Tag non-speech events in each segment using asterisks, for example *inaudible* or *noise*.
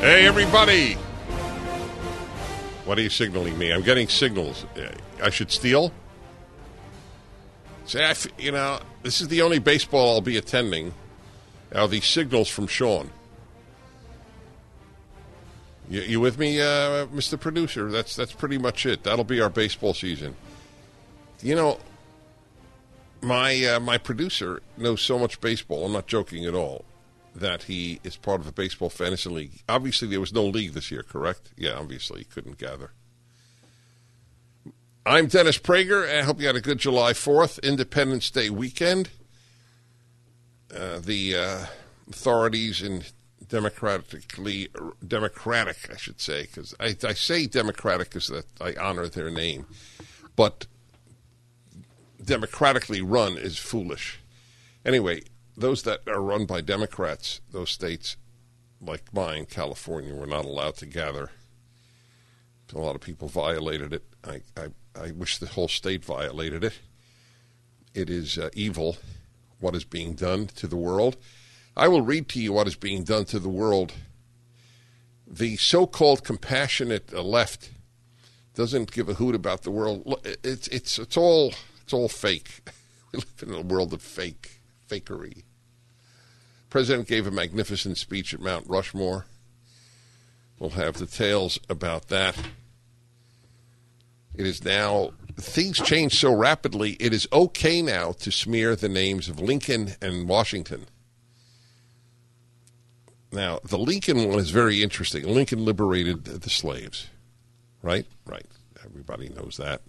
Hey, everybody. What are you signaling me? I'm getting signals. I should steal? Say, I f- you know, this is the only baseball I'll be attending. Are these signals from Sean? You, you with me, uh, Mr. Producer? That's that's pretty much it. That'll be our baseball season. You know, my uh, my producer knows so much baseball. I'm not joking at all. That he is part of a baseball fantasy league. Obviously, there was no league this year, correct? Yeah, obviously, he couldn't gather. I'm Dennis Prager. I hope you had a good July 4th, Independence Day weekend. Uh, the uh, authorities in democratically democratic, I should say, because I, I say democratic because that I honor their name, but democratically run is foolish. Anyway, those that are run by Democrats, those states like mine, California, were not allowed to gather. A lot of people violated it. I, I, I wish the whole state violated it. It is uh, evil what is being done to the world. I will read to you what is being done to the world. The so called compassionate left doesn't give a hoot about the world. It's, it's, it's, all, it's all fake. *laughs* We live in a world of fake, fakery. President gave a magnificent speech at Mount Rushmore. We'll have details about that. It is now, things change so rapidly, it is okay now to smear the names of Lincoln and Washington. Now, the Lincoln one is very interesting. Lincoln liberated the slaves, right? Right. Everybody knows that.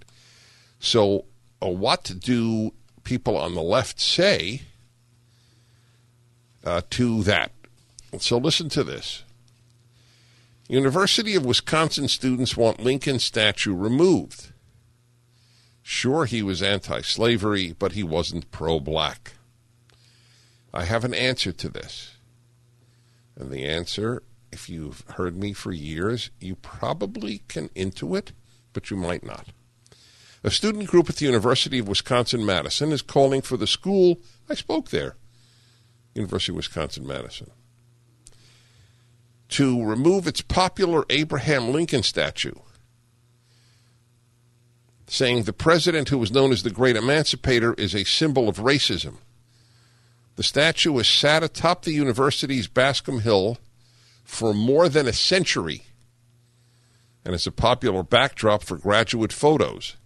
So, uh, what do people on the left say uh, to that? So, listen to this. University of Wisconsin students want Lincoln statue removed. Sure, he was anti slavery, but he wasn't pro black. I have an answer to this. And the answer, if you've heard me for years, you probably can intuit, but you might not. A student group at the University of Wisconsin Madison is calling for the school. I spoke there, University of Wisconsin Madison, to remove its popular Abraham Lincoln statue, saying the president who was known as the Great Emancipator is a symbol of racism. The statue has sat atop the university's Bascom Hill for more than a century and is a popular backdrop for graduate photos.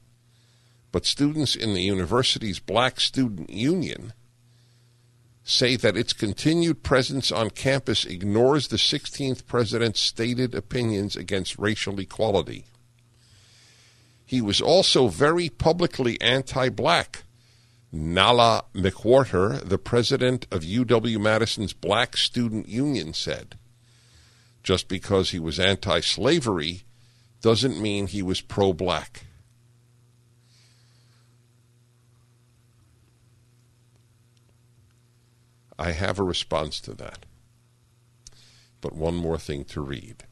But students in the university's Black Student Union say that its continued presence on campus ignores the 16th president's stated opinions against racial equality. He was also very publicly anti black. Nala McWhorter, the president of UW Madison's Black Student Union, said. Just because he was anti slavery doesn't mean he was pro black. I have a response to that. But one more thing to read.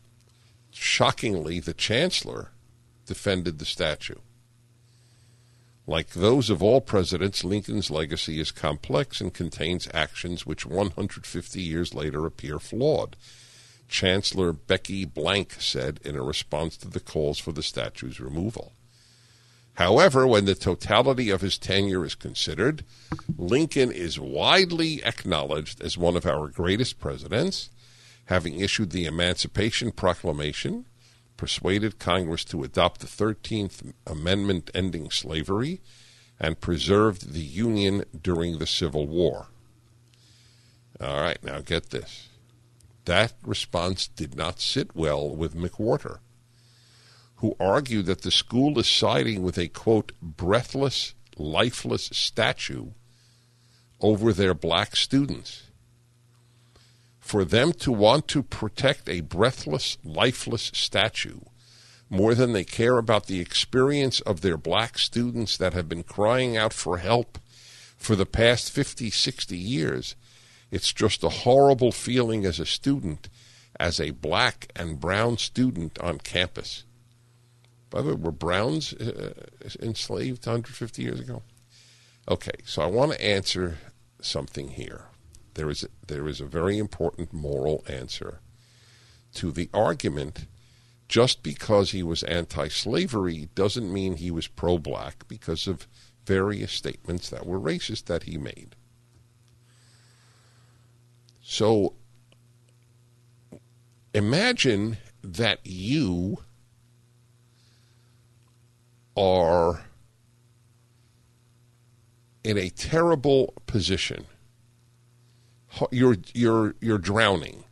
Shockingly, the chancellor defended the statue. Like those of all presidents, Lincoln's legacy is complex and contains actions which 150 years later appear flawed. Chancellor Becky Blank said in a response to the calls for the statue's removal. However, when the totality of his tenure is considered, Lincoln is widely acknowledged as one of our greatest presidents, having issued the Emancipation Proclamation, persuaded Congress to adopt the 13th Amendment ending slavery, and preserved the Union during the Civil War. All right, now get this. That response did not sit well with McWhorter who argue that the school is siding with a, quote, breathless, lifeless statue over their black students. For them to want to protect a breathless, lifeless statue more than they care about the experience of their black students that have been crying out for help for the past 50, 60 years. It's just a horrible feeling as a student, as a black and brown student on campus. By the way, were Browns uh, enslaved 150 years ago? Okay, so I want to answer something here. There is there is a very important moral answer to the argument. Just because he was anti-slavery doesn't mean he was pro-black because of various statements that were racist that he made. So imagine that you are in a terrible position. You're you're you're drowning.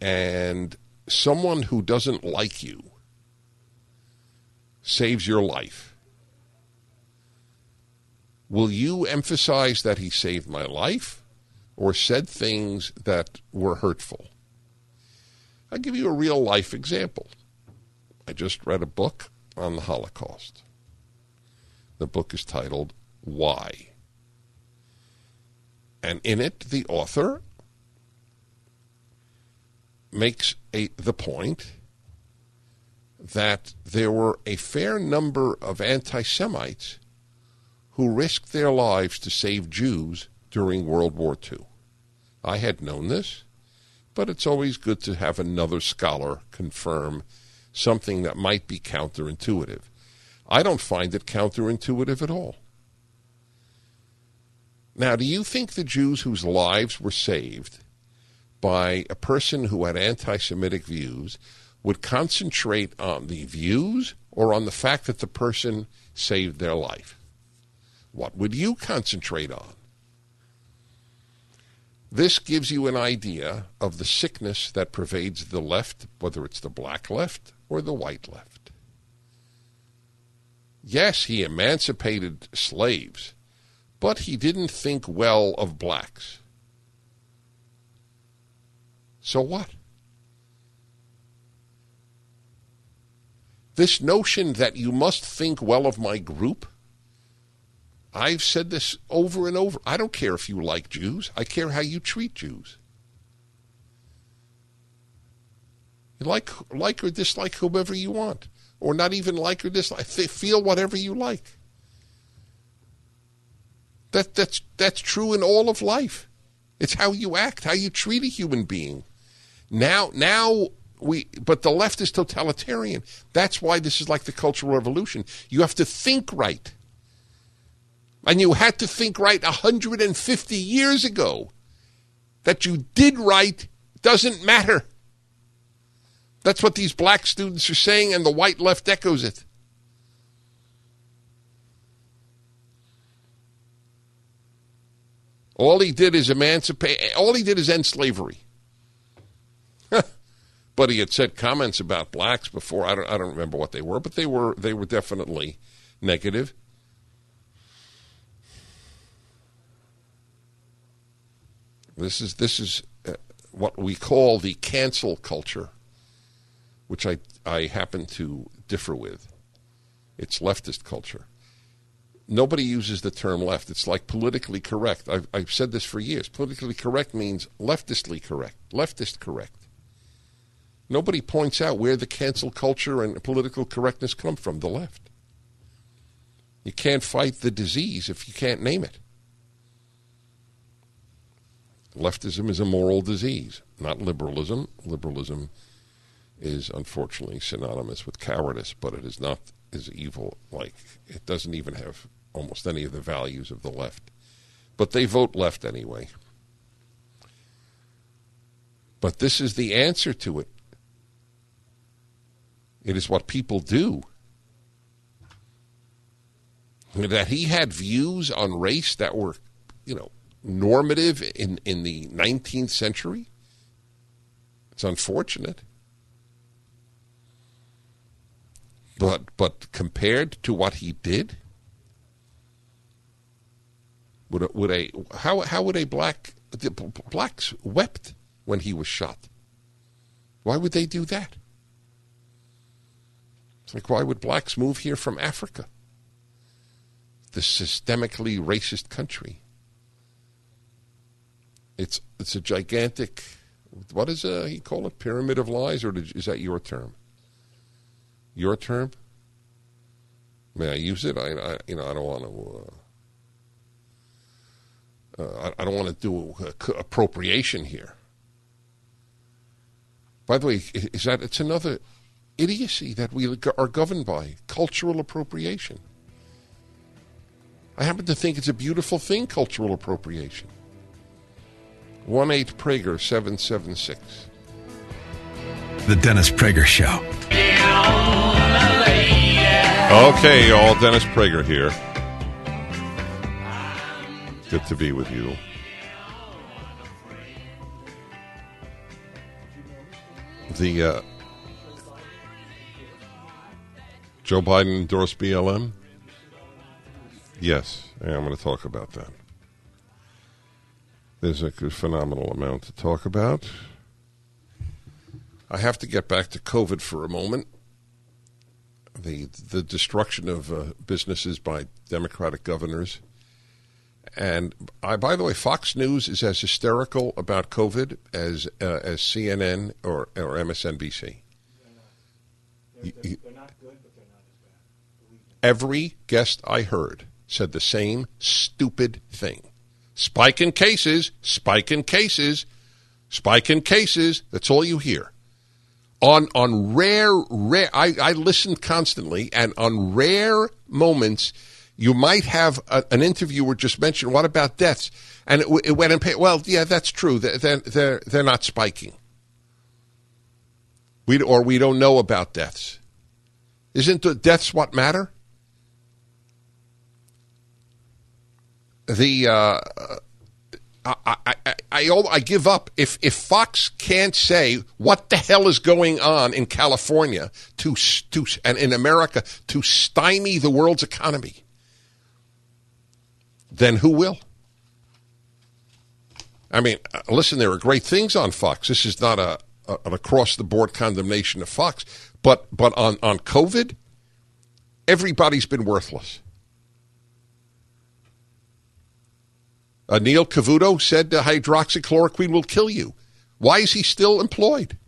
And someone who doesn't like you saves your life. Will you emphasize that he saved my life or said things that were hurtful? I'll give you a real life example. I just read a book on the Holocaust. The book is titled Why? And in it, the author makes a, the point that there were a fair number of anti Semites who risked their lives to save Jews during World War II. I had known this, but it's always good to have another scholar confirm something that might be counterintuitive. I don't find it counterintuitive at all. Now, do you think the Jews whose lives were saved by a person who had anti Semitic views would concentrate on the views or on the fact that the person saved their life? What would you concentrate on? This gives you an idea of the sickness that pervades the left, whether it's the black left or the white left. Yes, he emancipated slaves, but he didn't think well of blacks. So what? This notion that you must think well of my group, I've said this over and over. I don't care if you like Jews, I care how you treat Jews. Like, like or dislike whomever you want, or not even like or dislike. Feel whatever you like. That, that's, that's true in all of life. It's how you act, how you treat a human being. Now, now we, but the left is totalitarian. That's why this is like the Cultural Revolution. You have to think right. And you had to think right 150 years ago. That you did right doesn't matter. That's what these black students are saying, and the white left echoes it. All he did is emancipate, all he did is end slavery. *laughs* but he had said comments about blacks before. I don't, I don't remember what they were, but they were, they were definitely negative. This is, this is uh, what we call the cancel culture which I, I happen to differ with. It's leftist culture. Nobody uses the term left. It's like politically correct. I've, I've said this for years. Politically correct means leftistly correct, leftist correct. Nobody points out where the cancel culture and political correctness come from, the left. You can't fight the disease if you can't name it. Leftism is a moral disease, not liberalism. Liberalism is unfortunately synonymous with cowardice, but it is not as evil. Like it doesn't even have almost any of the values of the left. But they vote left anyway. But this is the answer to it. It is what people do. That he had views on race that were, you know, normative in, in the 19th century. It's unfortunate. But but compared to what he did, Would a, would a how how would a black the blacks wept when he was shot? Why would they do that? It's like why would blacks move here from Africa? The systemically racist country. It's it's a gigantic. What is uh, he call it? Pyramid of lies, or did, is that your term? Your term? May I use it? I, I you know I don't want to. Uh, uh, I, I, don't want to do appropriation here. By the way, is that it's another idiocy that we are governed by cultural appropriation. I happen to think it's a beautiful thing, cultural appropriation. 1 8 Prager 776. The Dennis Prager Show. Okay, y'all. Dennis Prager here. Good to be with you. The uh, Joe Biden endorsed BLM. Yes, I'm going to talk about that. There's a phenomenal amount to talk about. I have to get back to COVID for a moment. The the destruction of uh, businesses by Democratic governors, and I, by the way, Fox News is as hysterical about COVID as uh, as CNN or or MSNBC. They're, they're, they're not good, but they're not as bad. Every guest I heard said the same stupid thing. Spike in cases, spike in cases, spike in cases. That's all you hear. On on rare rare I, I listen constantly and on rare moments you might have a, an interviewer just mention what about deaths? And it, it went and pay, well yeah that's true. They're, they're, they're, not spiking. We or we don't know about deaths. Isn't deaths what matter? The uh, I, I, I, I, give up if if Fox can't say what the hell is going on in California to to and in America to stymie the world's economy. Then who will? I mean, uh, listen, there are great things on Fox. This is not a, a an across the board condemnation of Fox, but but on on COVID, everybody's been worthless. Uh, Neil Cavuto said uh, hydroxychloroquine will kill you. Why is he still employed?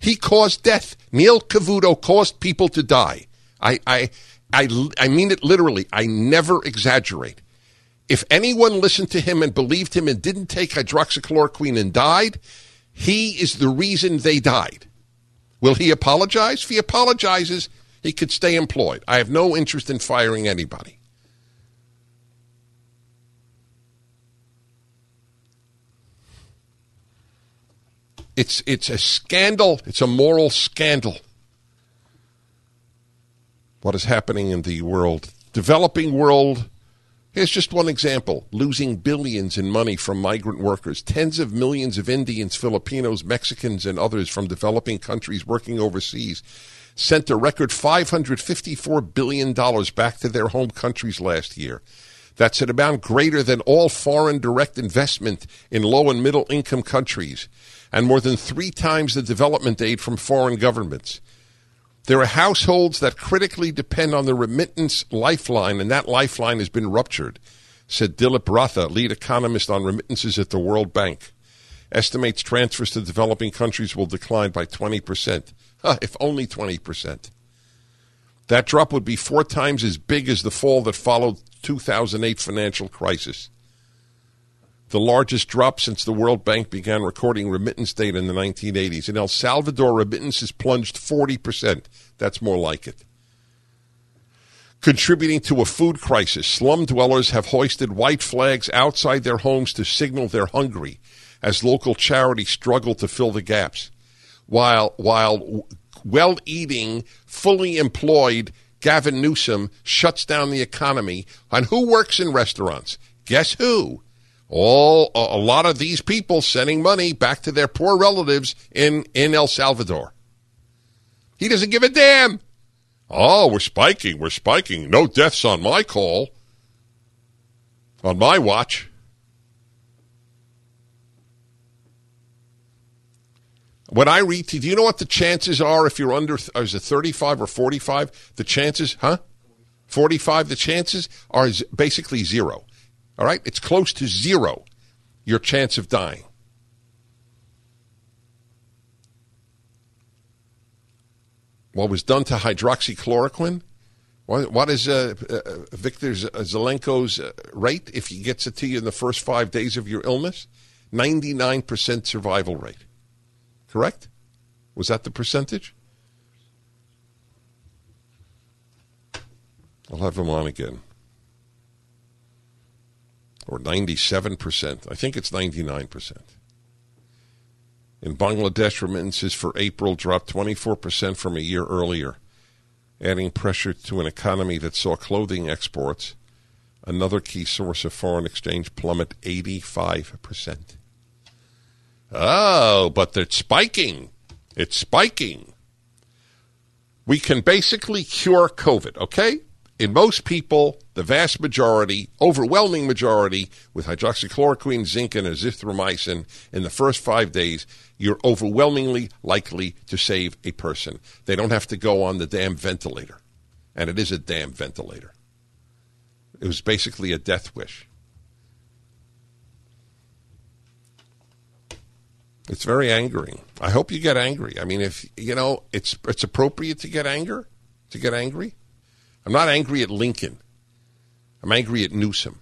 He caused death. Neil Cavuto caused people to die. I, I, I, I mean it literally. I never exaggerate. If anyone listened to him and believed him and didn't take hydroxychloroquine and died, he is the reason they died. Will he apologize? If he apologizes, he could stay employed. I have no interest in firing anybody. It's it's a scandal. It's a moral scandal. What is happening in the world, developing world? Here's just one example: losing billions in money from migrant workers, tens of millions of Indians, Filipinos, Mexicans, and others from developing countries working overseas sent a record $554 billion back to their home countries last year. That's an amount greater than all foreign direct investment in low and middle income countries and more than three times the development aid from foreign governments. There are households that critically depend on the remittance lifeline, and that lifeline has been ruptured, said Dilip Ratha, lead economist on remittances at the World Bank. Estimates transfers to developing countries will decline by 20%. *laughs* Huh, if only 20%. That drop would be four times as big as the fall that followed 2008 financial crisis the largest drop since the World Bank began recording remittance data in the 1980s. In El Salvador, remittances plunged 40%. That's more like it. Contributing to a food crisis, slum dwellers have hoisted white flags outside their homes to signal they're hungry as local charities struggle to fill the gaps. While, while well eating, fully employed Gavin Newsom shuts down the economy. And who works in restaurants? Guess who? All a lot of these people sending money back to their poor relatives in in El Salvador. He doesn't give a damn. Oh, we're spiking, we're spiking. No deaths on my call. On my watch. When I read, do you know what the chances are if you're under, is it 35 or 45? The chances, huh? 45, the chances are basically zero. All right? It's close to zero, your chance of dying. What was done to hydroxychloroquine? What, is uh, uh, Victor Zelenko's uh, rate if he gets it to you in the first five days of your illness? 99% survival rate. Correct? Was that the percentage? I'll have him on again. Or 97%. I think it's 99%. In Bangladesh, remittances for April dropped 24% from a year earlier, adding pressure to an economy that saw clothing exports, another key source of foreign exchange, plummet 85%. Oh, but it's spiking. It's spiking. We can basically cure COVID, okay? In most people, the vast majority, overwhelming majority, with hydroxychloroquine, zinc, and azithromycin in the first five days, you're overwhelmingly likely to save a person. They don't have to go on the damn ventilator. And it is a damn ventilator. It was basically a death wish. It's very angering. I hope you get angry. I mean, if you know, it's it's appropriate to get anger, to get angry. I'm not angry at Lincoln. I'm angry at Newsom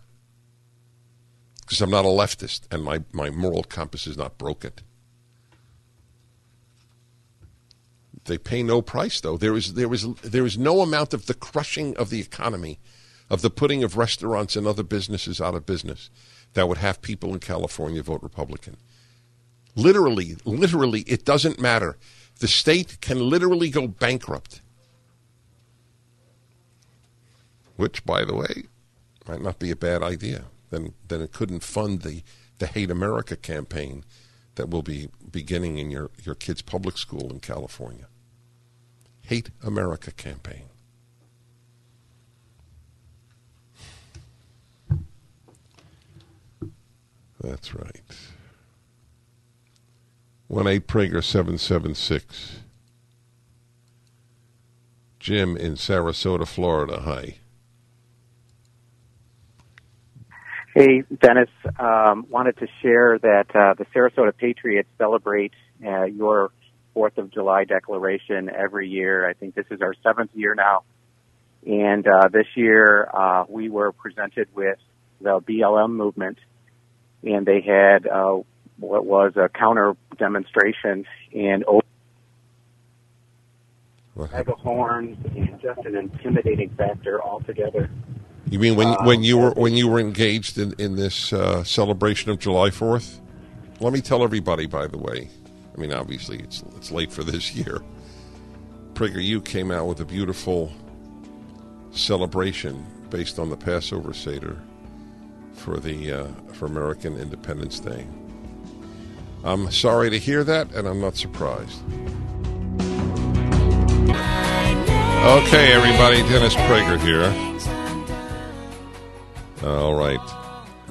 because I'm not a leftist and my, my moral compass is not broken. They pay no price, though. There is there is there is no amount of the crushing of the economy, of the putting of restaurants and other businesses out of business, that would have people in California vote Republican. Literally, literally, it doesn't matter. The state can literally go bankrupt. Which, by the way, might not be a bad idea. Then, then it couldn't fund the, the Hate America campaign that will be beginning in your, your kid's public school in California. Hate America campaign. That's right. 1 8 Prager 776. Jim in Sarasota, Florida. Hi. Hey, Dennis. Um, wanted to share that uh, the Sarasota Patriots celebrate uh, your Fourth of July declaration every year. I think this is our seventh year now, and uh, this year uh, we were presented with the BLM movement, and they had uh, what was a counter demonstration and horns and just an intimidating factor altogether. You mean when uh, when you were when you were engaged in in this uh, celebration of July Fourth? Let me tell everybody, by the way. I mean, obviously it's it's late for this *laughs* year. PragerU came out with a beautiful celebration based on the Passover Seder for the uh, for American Independence Day. I'm sorry to hear that, and I'm not surprised. Okay, everybody, Dennis Prager here. All right,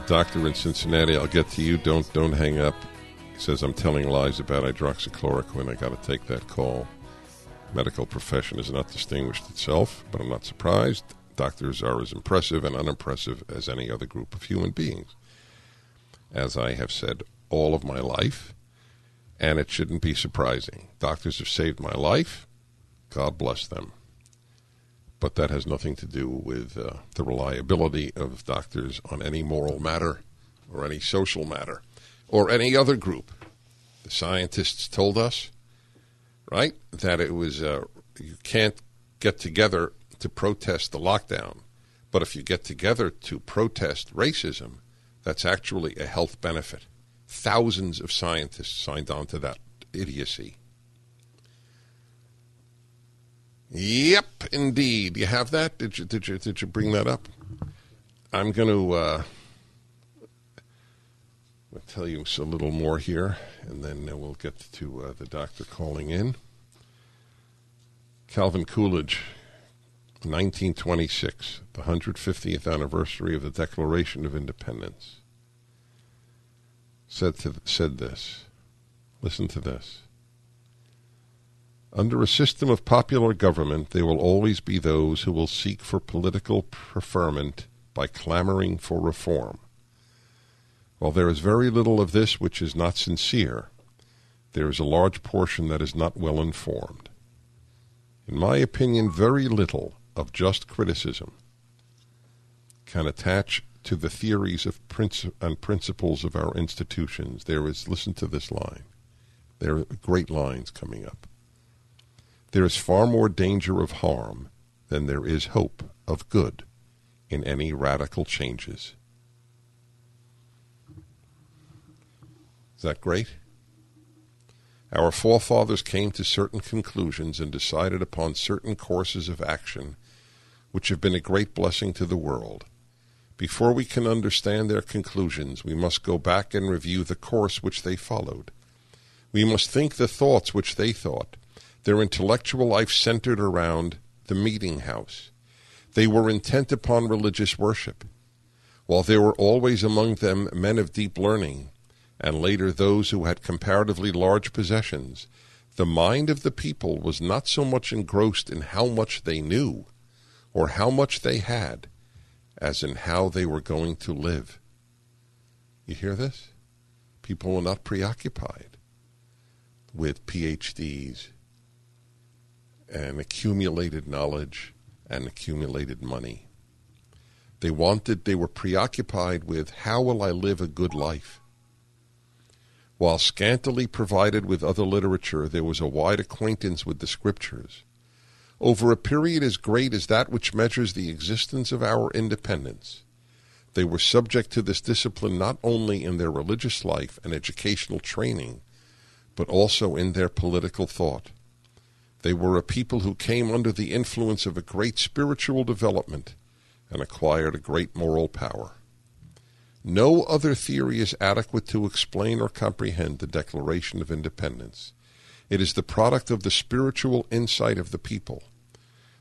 doctor in Cincinnati, I'll get to you. Don't don't hang up. He says I'm telling lies about hydroxychloroquine. I got to take that call. Medical profession has not distinguished itself, but I'm not surprised. Doctors are as impressive and unimpressive as any other group of human beings. As I have said all of my life, and it shouldn't be surprising. Doctors have saved my life. God bless them. But that has nothing to do with uh, the reliability of doctors on any moral matter or any social matter or any other group. The scientists told us, right, that it was uh, you can't get together to protest the lockdown, but if you get together to protest racism, that's actually a health benefit. Thousands of scientists signed on to that idiocy. Yep, indeed. You have that? Did you did you did you bring that up? I'm going to uh, tell you a little more here, and then we'll get to uh, the doctor calling in. Calvin Coolidge 1926, the 150th anniversary of the Declaration of Independence, said, to, said this. Listen to this. Under a system of popular government, there will always be those who will seek for political preferment by clamoring for reform. While there is very little of this which is not sincere, there is a large portion that is not well informed. In my opinion, very little of just criticism can attach to the theories of princi- and principles of our institutions. There is, listen to this line. There are great lines coming up. There is far more danger of harm than there is hope of good in any radical changes. Is that great? Our forefathers came to certain conclusions and decided upon certain courses of action which have been a great blessing to the world. Before we can understand their conclusions, we must go back and review the course which they followed. We must think the thoughts which they thought. Their intellectual life centered around the meeting house. They were intent upon religious worship. While there were always among them men of deep learning, and later those who had comparatively large possessions, the mind of the people was not so much engrossed in how much they knew or how much they had as in how they were going to live. You hear this? People were not preoccupied with PhDs and accumulated knowledge and accumulated money. They wanted, they were preoccupied with how will I live a good life? While scantily provided with other literature, there was a wide acquaintance with the scriptures. Over a period as great as that which measures the existence of our independence, they were subject to this discipline not only in their religious life and educational training, but also in their political thought. They were a people who came under the influence of a great spiritual development and acquired a great moral power. No other theory is adequate to explain or comprehend the Declaration of Independence. It is the product of the spiritual insight of the people.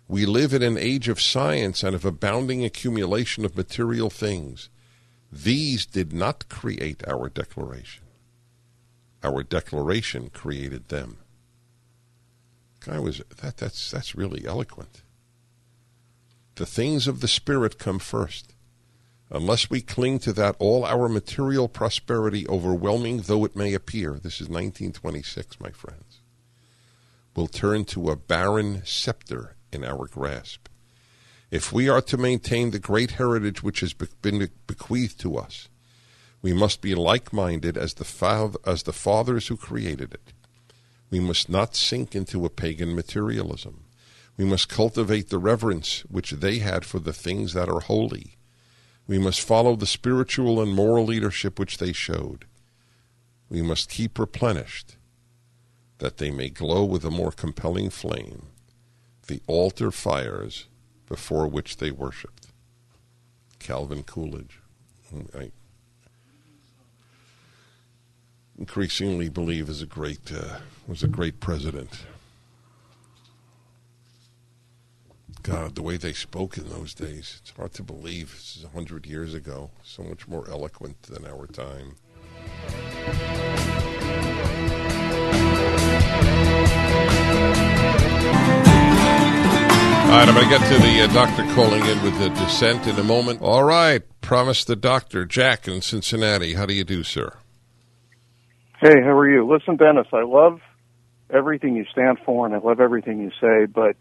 We live in an age of science and of abounding accumulation of material things. These did not create our declaration. Our declaration created them. Guy was that that's that's really eloquent. The things of the spirit come first. Unless we cling to that, all our material prosperity, overwhelming though it may appear, this is 1926, my friends, will turn to a barren scepter in our grasp. If we are to maintain the great heritage which has been bequeathed to us, we must be like minded as, the as the fathers who created it. We must not sink into a pagan materialism. We must cultivate the reverence which they had for the things that are holy we must follow the spiritual and moral leadership which they showed. We must keep replenished, that they may glow with a more compelling flame, the altar fires before which they worshipped. Calvin Coolidge. Mm, I increasingly believe is a great uh, was a great president. God, the way they spoke in those days, it's hard to believe. This is a hundred years ago. So much more eloquent than our time. All right, I'm going to get to the uh, doctor calling in with the dissent in a moment. All right, promise the doctor, Jack in Cincinnati. How do you do, sir? Hey, how are you? Listen, Dennis, I love everything you stand for and I love everything you say, but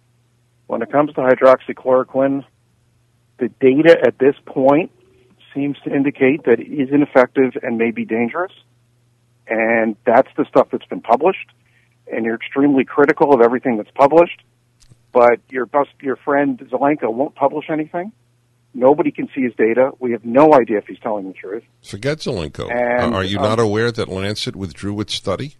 when it comes to hydroxychloroquine, the data at this point seems to indicate that it is ineffective and may be dangerous. And that's the stuff that's been published. And you're extremely critical of everything that's published. But your best, your friend Zelenko won't publish anything. Nobody can see his data. We have no idea if he's telling the truth. Forget Zelenko. And, Are you um, not aware that Lancet withdrew its study?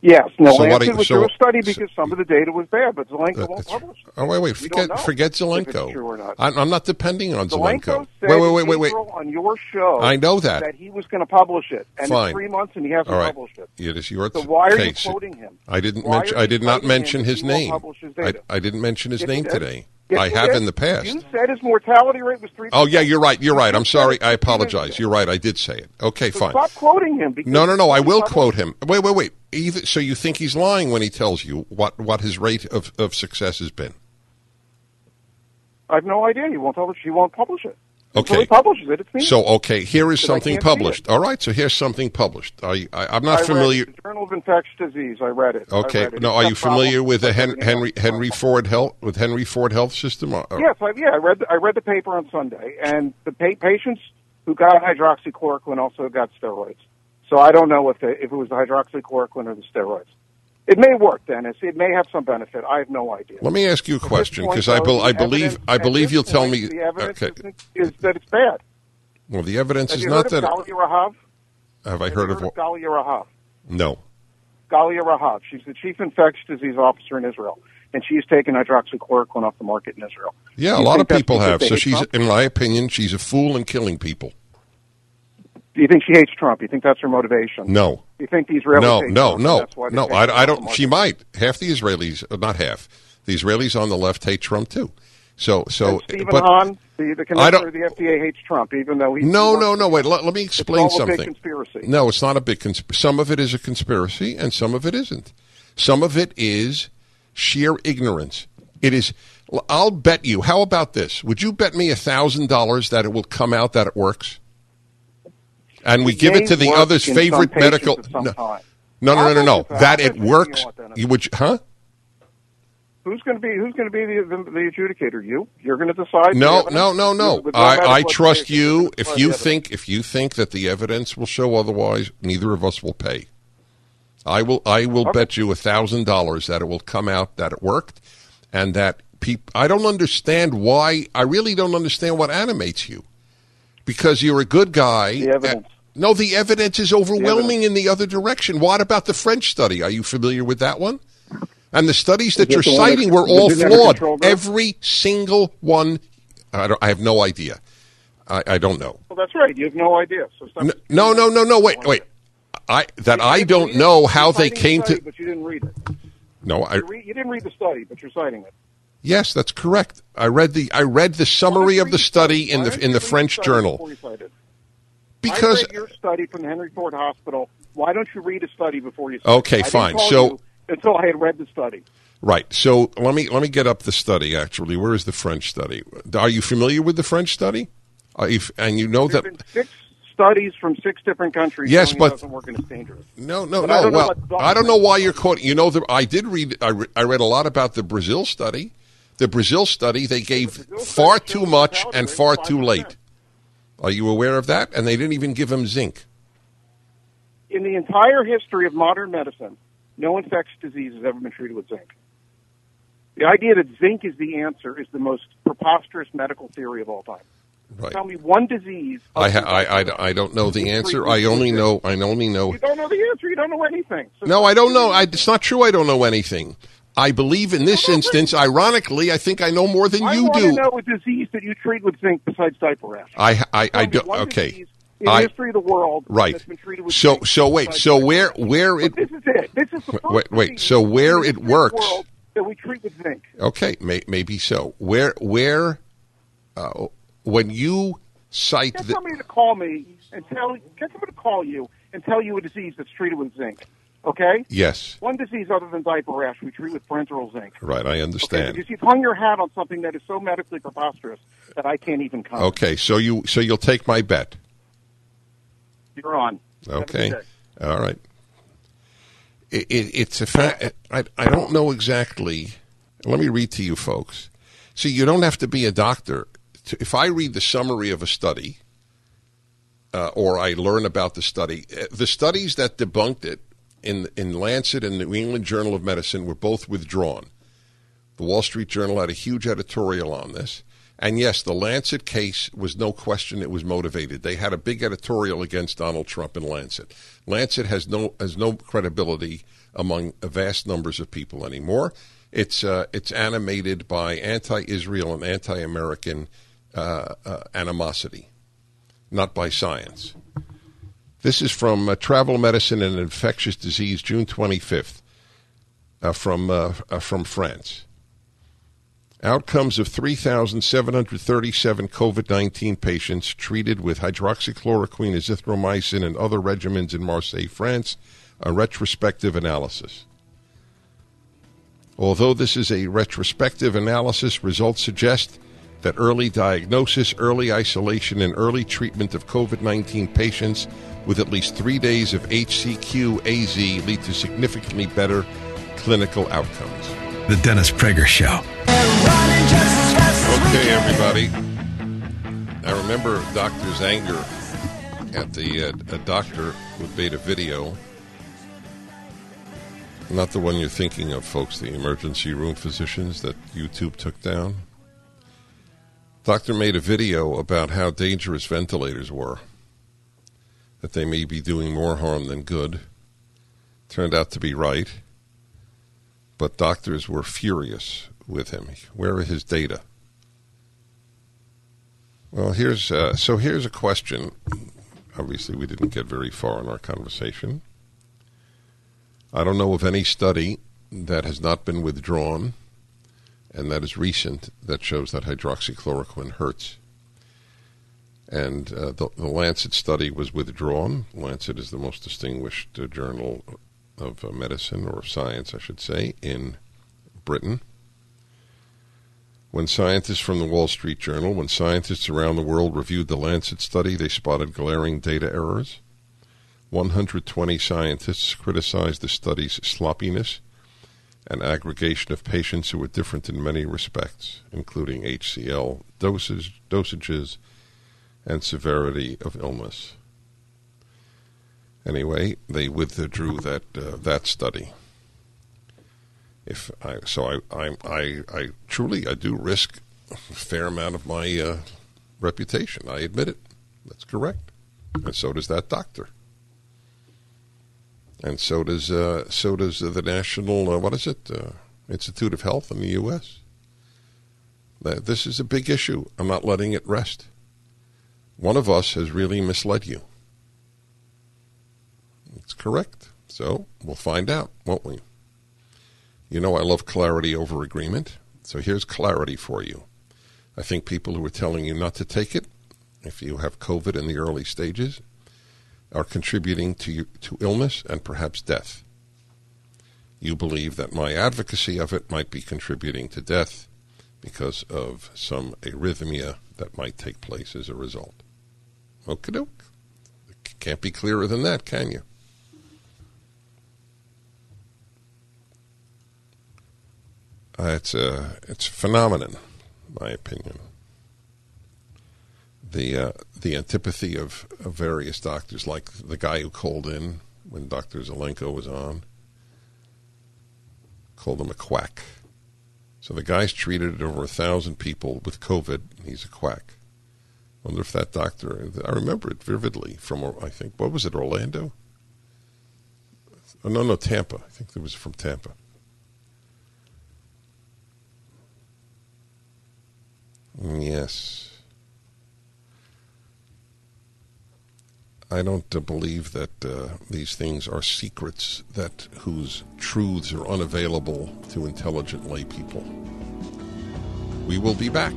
Yes, no, so Lancet was so, a study because so, some of the data was there, but Zelenko won't publish. It. Oh wait, wait, forget forget Zelenko. I'm, I'm, not depending on Zelenko. Zelenko. Wait, wait, wait, wait, wait. On your show, I know that that he was going to publish it, and Fine. it's three months and he hasn't right. published it. It is your so why are case. you quoting him? I didn't why mention. I did not mention his name. His I, I, didn't mention his name today. Yes, I have did. in the past. You said his mortality rate was three. Oh yeah, you're right. You're right. I'm sorry. I apologize. You're right. I did say it. Okay, So fine. Stop quoting him. Because No, no, no. I will quote him. Wait, wait, wait. Either, so you think he's lying when he tells you what, what his rate of, of success has been? I have no idea. He won't publish. He won't publish it. Okay. he publishes it. It's me. So okay, here is something published. All right. So here's something published. I, I I'm not I familiar. Journal of Infectious Disease. I read it. Okay. read it. No, It's are you familiar problems with the Hen- Henry. Henry Ford Health with Henry Ford Health System? Or- or- Yes, I, yeah, I read. The, I read the paper on Sunday, and the pa- patients who got hydroxychloroquine also got steroids. So I don't know if the, if it was the hydroxychloroquine or the steroids. It may work, Dennis. It may have some benefit. I have no idea. Let me ask you a question because I, bel I believe I believe you'll tell me. the evidence Okay. is, is that it's bad. Well, the evidence Have is not heard that. of Galia Rahav? Have I Have heard you of what? Galia Rahav? No. Galia Rahav. She's the chief infectious disease officer in Israel, and she's taken hydroxychloroquine off the market in Israel. Yeah, a lot of people have. So she's, Trump? in my opinion, she's a fool and killing people. Do you think she hates Trump? Do You think that's her motivation? No. You think the Israelis No, hate no, Trump, no, that's why no. I, I don't. She might. Half the Israelis, uh, not half. The Israelis on the left hate Trump too. So, so, Stephen but Hahn, the, the I don't- of the FDA, hates Trump, even though he no, no, no. Wait. Let, let me explain it's all a big something. conspiracy. No, it's not a big conspiracy. Some of it is a conspiracy, and some of it isn't. Some of it is sheer ignorance. It is. I'll bet you. How about this? Would you bet me a thousand dollars that it will come out that it works? And we It give it to the other's favorite medical. No, no, no, no, no. No. That it works. you want that. You would, huh? Who's going to be Who's going to be the, the, the adjudicator? You? You're going to decide? No, no, no, no. With I, I trust you. If you think if you think that the evidence will show otherwise, neither of us will pay. I will. I will Okay. bet you a thousand dollars that it will come out that it worked, and that people. I don't understand why. I really don't understand what animates you, because you're a good guy. The evidence. No, the evidence is overwhelming in the other direction. What about the French study? Are you familiar with that one? And the studies that you're it the one citing were all flawed. Every single one. I, don't, I have no idea. I, I don't know. Well, that's right. You have no idea. So No, no, no, no. Wait, wait. I that I don't know how they citing the came study, to. But you didn't read it. No, I. You, re- you didn't read the study, but you're citing it. Yes, that's correct. I read the I read the summary of the study in the in the French journal before you cite it? Because I read your study from the Henry Ford Hospital. Why don't you read a study before you? cite Okay? I fine. So- until I had read the study. right. So let me let me get up the study. Actually, where is the French study? Are you familiar with the French study? Are you, and you know There that six studies from six different countries. Yes, but- it doesn't work and it's dangerous. No, no, But no. don't Well, I don't know why you're quoting. You know, the, I did read. I, re, I read a lot about the Brazil study. The Brazil study they gave Brazil far too much and far too late. Are you aware of that? And they didn't even give him zinc. In the entire history of modern medicine, no infectious disease has ever been treated with zinc. The idea that zinc is the answer is the most preposterous medical theory of all time. Right. Tell me one disease. I, ha- I, I. I don't know the answer. I only know. I only know. You don't know the answer. You don't know anything. So No, I don't know. I, it's not true. I don't know anything. I believe in this instance. Ironically, I think I know more than I you do. to know a disease that you treat with zinc besides diaper rash. I, I, I do. Okay. In I- the history of the world, Right. That's been treated with So, zinc so wait. So where, where But it? this is it. This is the Wait, wait. So where it the works- that we treat with zinc. Okay, may, maybe so. Where, where, uh, when you cite Get the, somebody to call me and tell. Get somebody to call you and tell you a disease that's treated with zinc. Okay. yes, One disease other than diaper rash we treat with parenteral zinc. right. I Okay, understand. because you've hung your hat on something that is so medically preposterous that I can't even comment. Okay, so you, so you'll take my bet. You're on. Okay, all right. It, it, it's a fact. I, I don't know exactly. Let me read to you, folks. See, you don't have to be a doctor. To, if I read the summary of a study, uh, or I learn about the study, uh, the studies that debunked it in in Lancet and New England Journal of Medicine were both withdrawn. The Wall Street Journal had a huge editorial on this. And yes, the Lancet case was no question it was motivated. They had a big editorial against Donald Trump in Lancet. Lancet has no has no credibility among vast numbers of people anymore. It's uh, it's animated by anti-Israel and anti-American uh, uh, animosity, not by science. This is from uh, Travel Medicine and Infectious Disease, June 25th, uh, from uh, uh, from France. Outcomes of 3,737 COVID 19 patients treated with hydroxychloroquine, azithromycin, and other regimens in Marseille, France, a retrospective analysis. Although this is a retrospective analysis, results suggest that early diagnosis, early isolation, and early treatment of COVID 19 patients with at least three days of HCQ AZ lead to significantly better clinical outcomes. The Dennis Prager Show. Okay, everybody. I remember Dr. Zanger at the uh, a doctor who made a video. Not the one you're thinking of, folks, the emergency room physicians that YouTube took down. Doctor made a video about how dangerous ventilators were, that they may be doing more harm than good. Turned out to be right, but doctors were furious with him. Where are his data? Well, here's uh, so here's a question. Obviously, we didn't get very far in our conversation. I don't know of any study that has not been withdrawn and that is recent that shows that hydroxychloroquine hurts. And uh, the, the, Lancet study was withdrawn. Lancet is the most distinguished uh, journal of uh, medicine or science, I should say, in Britain. When scientists from the Wall Street Journal, when scientists around the world reviewed the Lancet study, they spotted glaring data errors. 120 scientists criticized the study's sloppiness and aggregation of patients who were different in many respects, including HCl dosage, dosages and severity of illness. Anyway, they withdrew that uh, that study if I so I I I, I truly I do risk a fair amount of my uh, reputation. I admit it. That's correct, and so does that doctor, and so does uh, so does the national uh, what is it uh, Institute of Health in the U.S. This is a big issue. I'm not letting it rest. One of us has really misled you. It's correct. So we'll find out, won't we? You know, I love clarity over agreement. So here's clarity for you. I think people who are telling you not to take it, if you have COVID in the early stages, are contributing to, to illness and perhaps death. You believe that my advocacy of it might be contributing to death because of some arrhythmia that might take place as a result. Okie doke. Can't be clearer than that, can you? Uh, it's a it's a phenomenon, my opinion. The uh, the antipathy of, of various doctors, like the guy who called in when Doctor Zelenko was on, called him a quack. So the guy's treated over a thousand people with COVID. He's a quack. Wonder if that doctor. I remember it vividly from I think what was it Orlando? Oh, no, no, Tampa. I think it was from Tampa. Yes. I don't uh, believe that uh, these things are secrets that whose truths are unavailable to intelligent lay people. We will be back.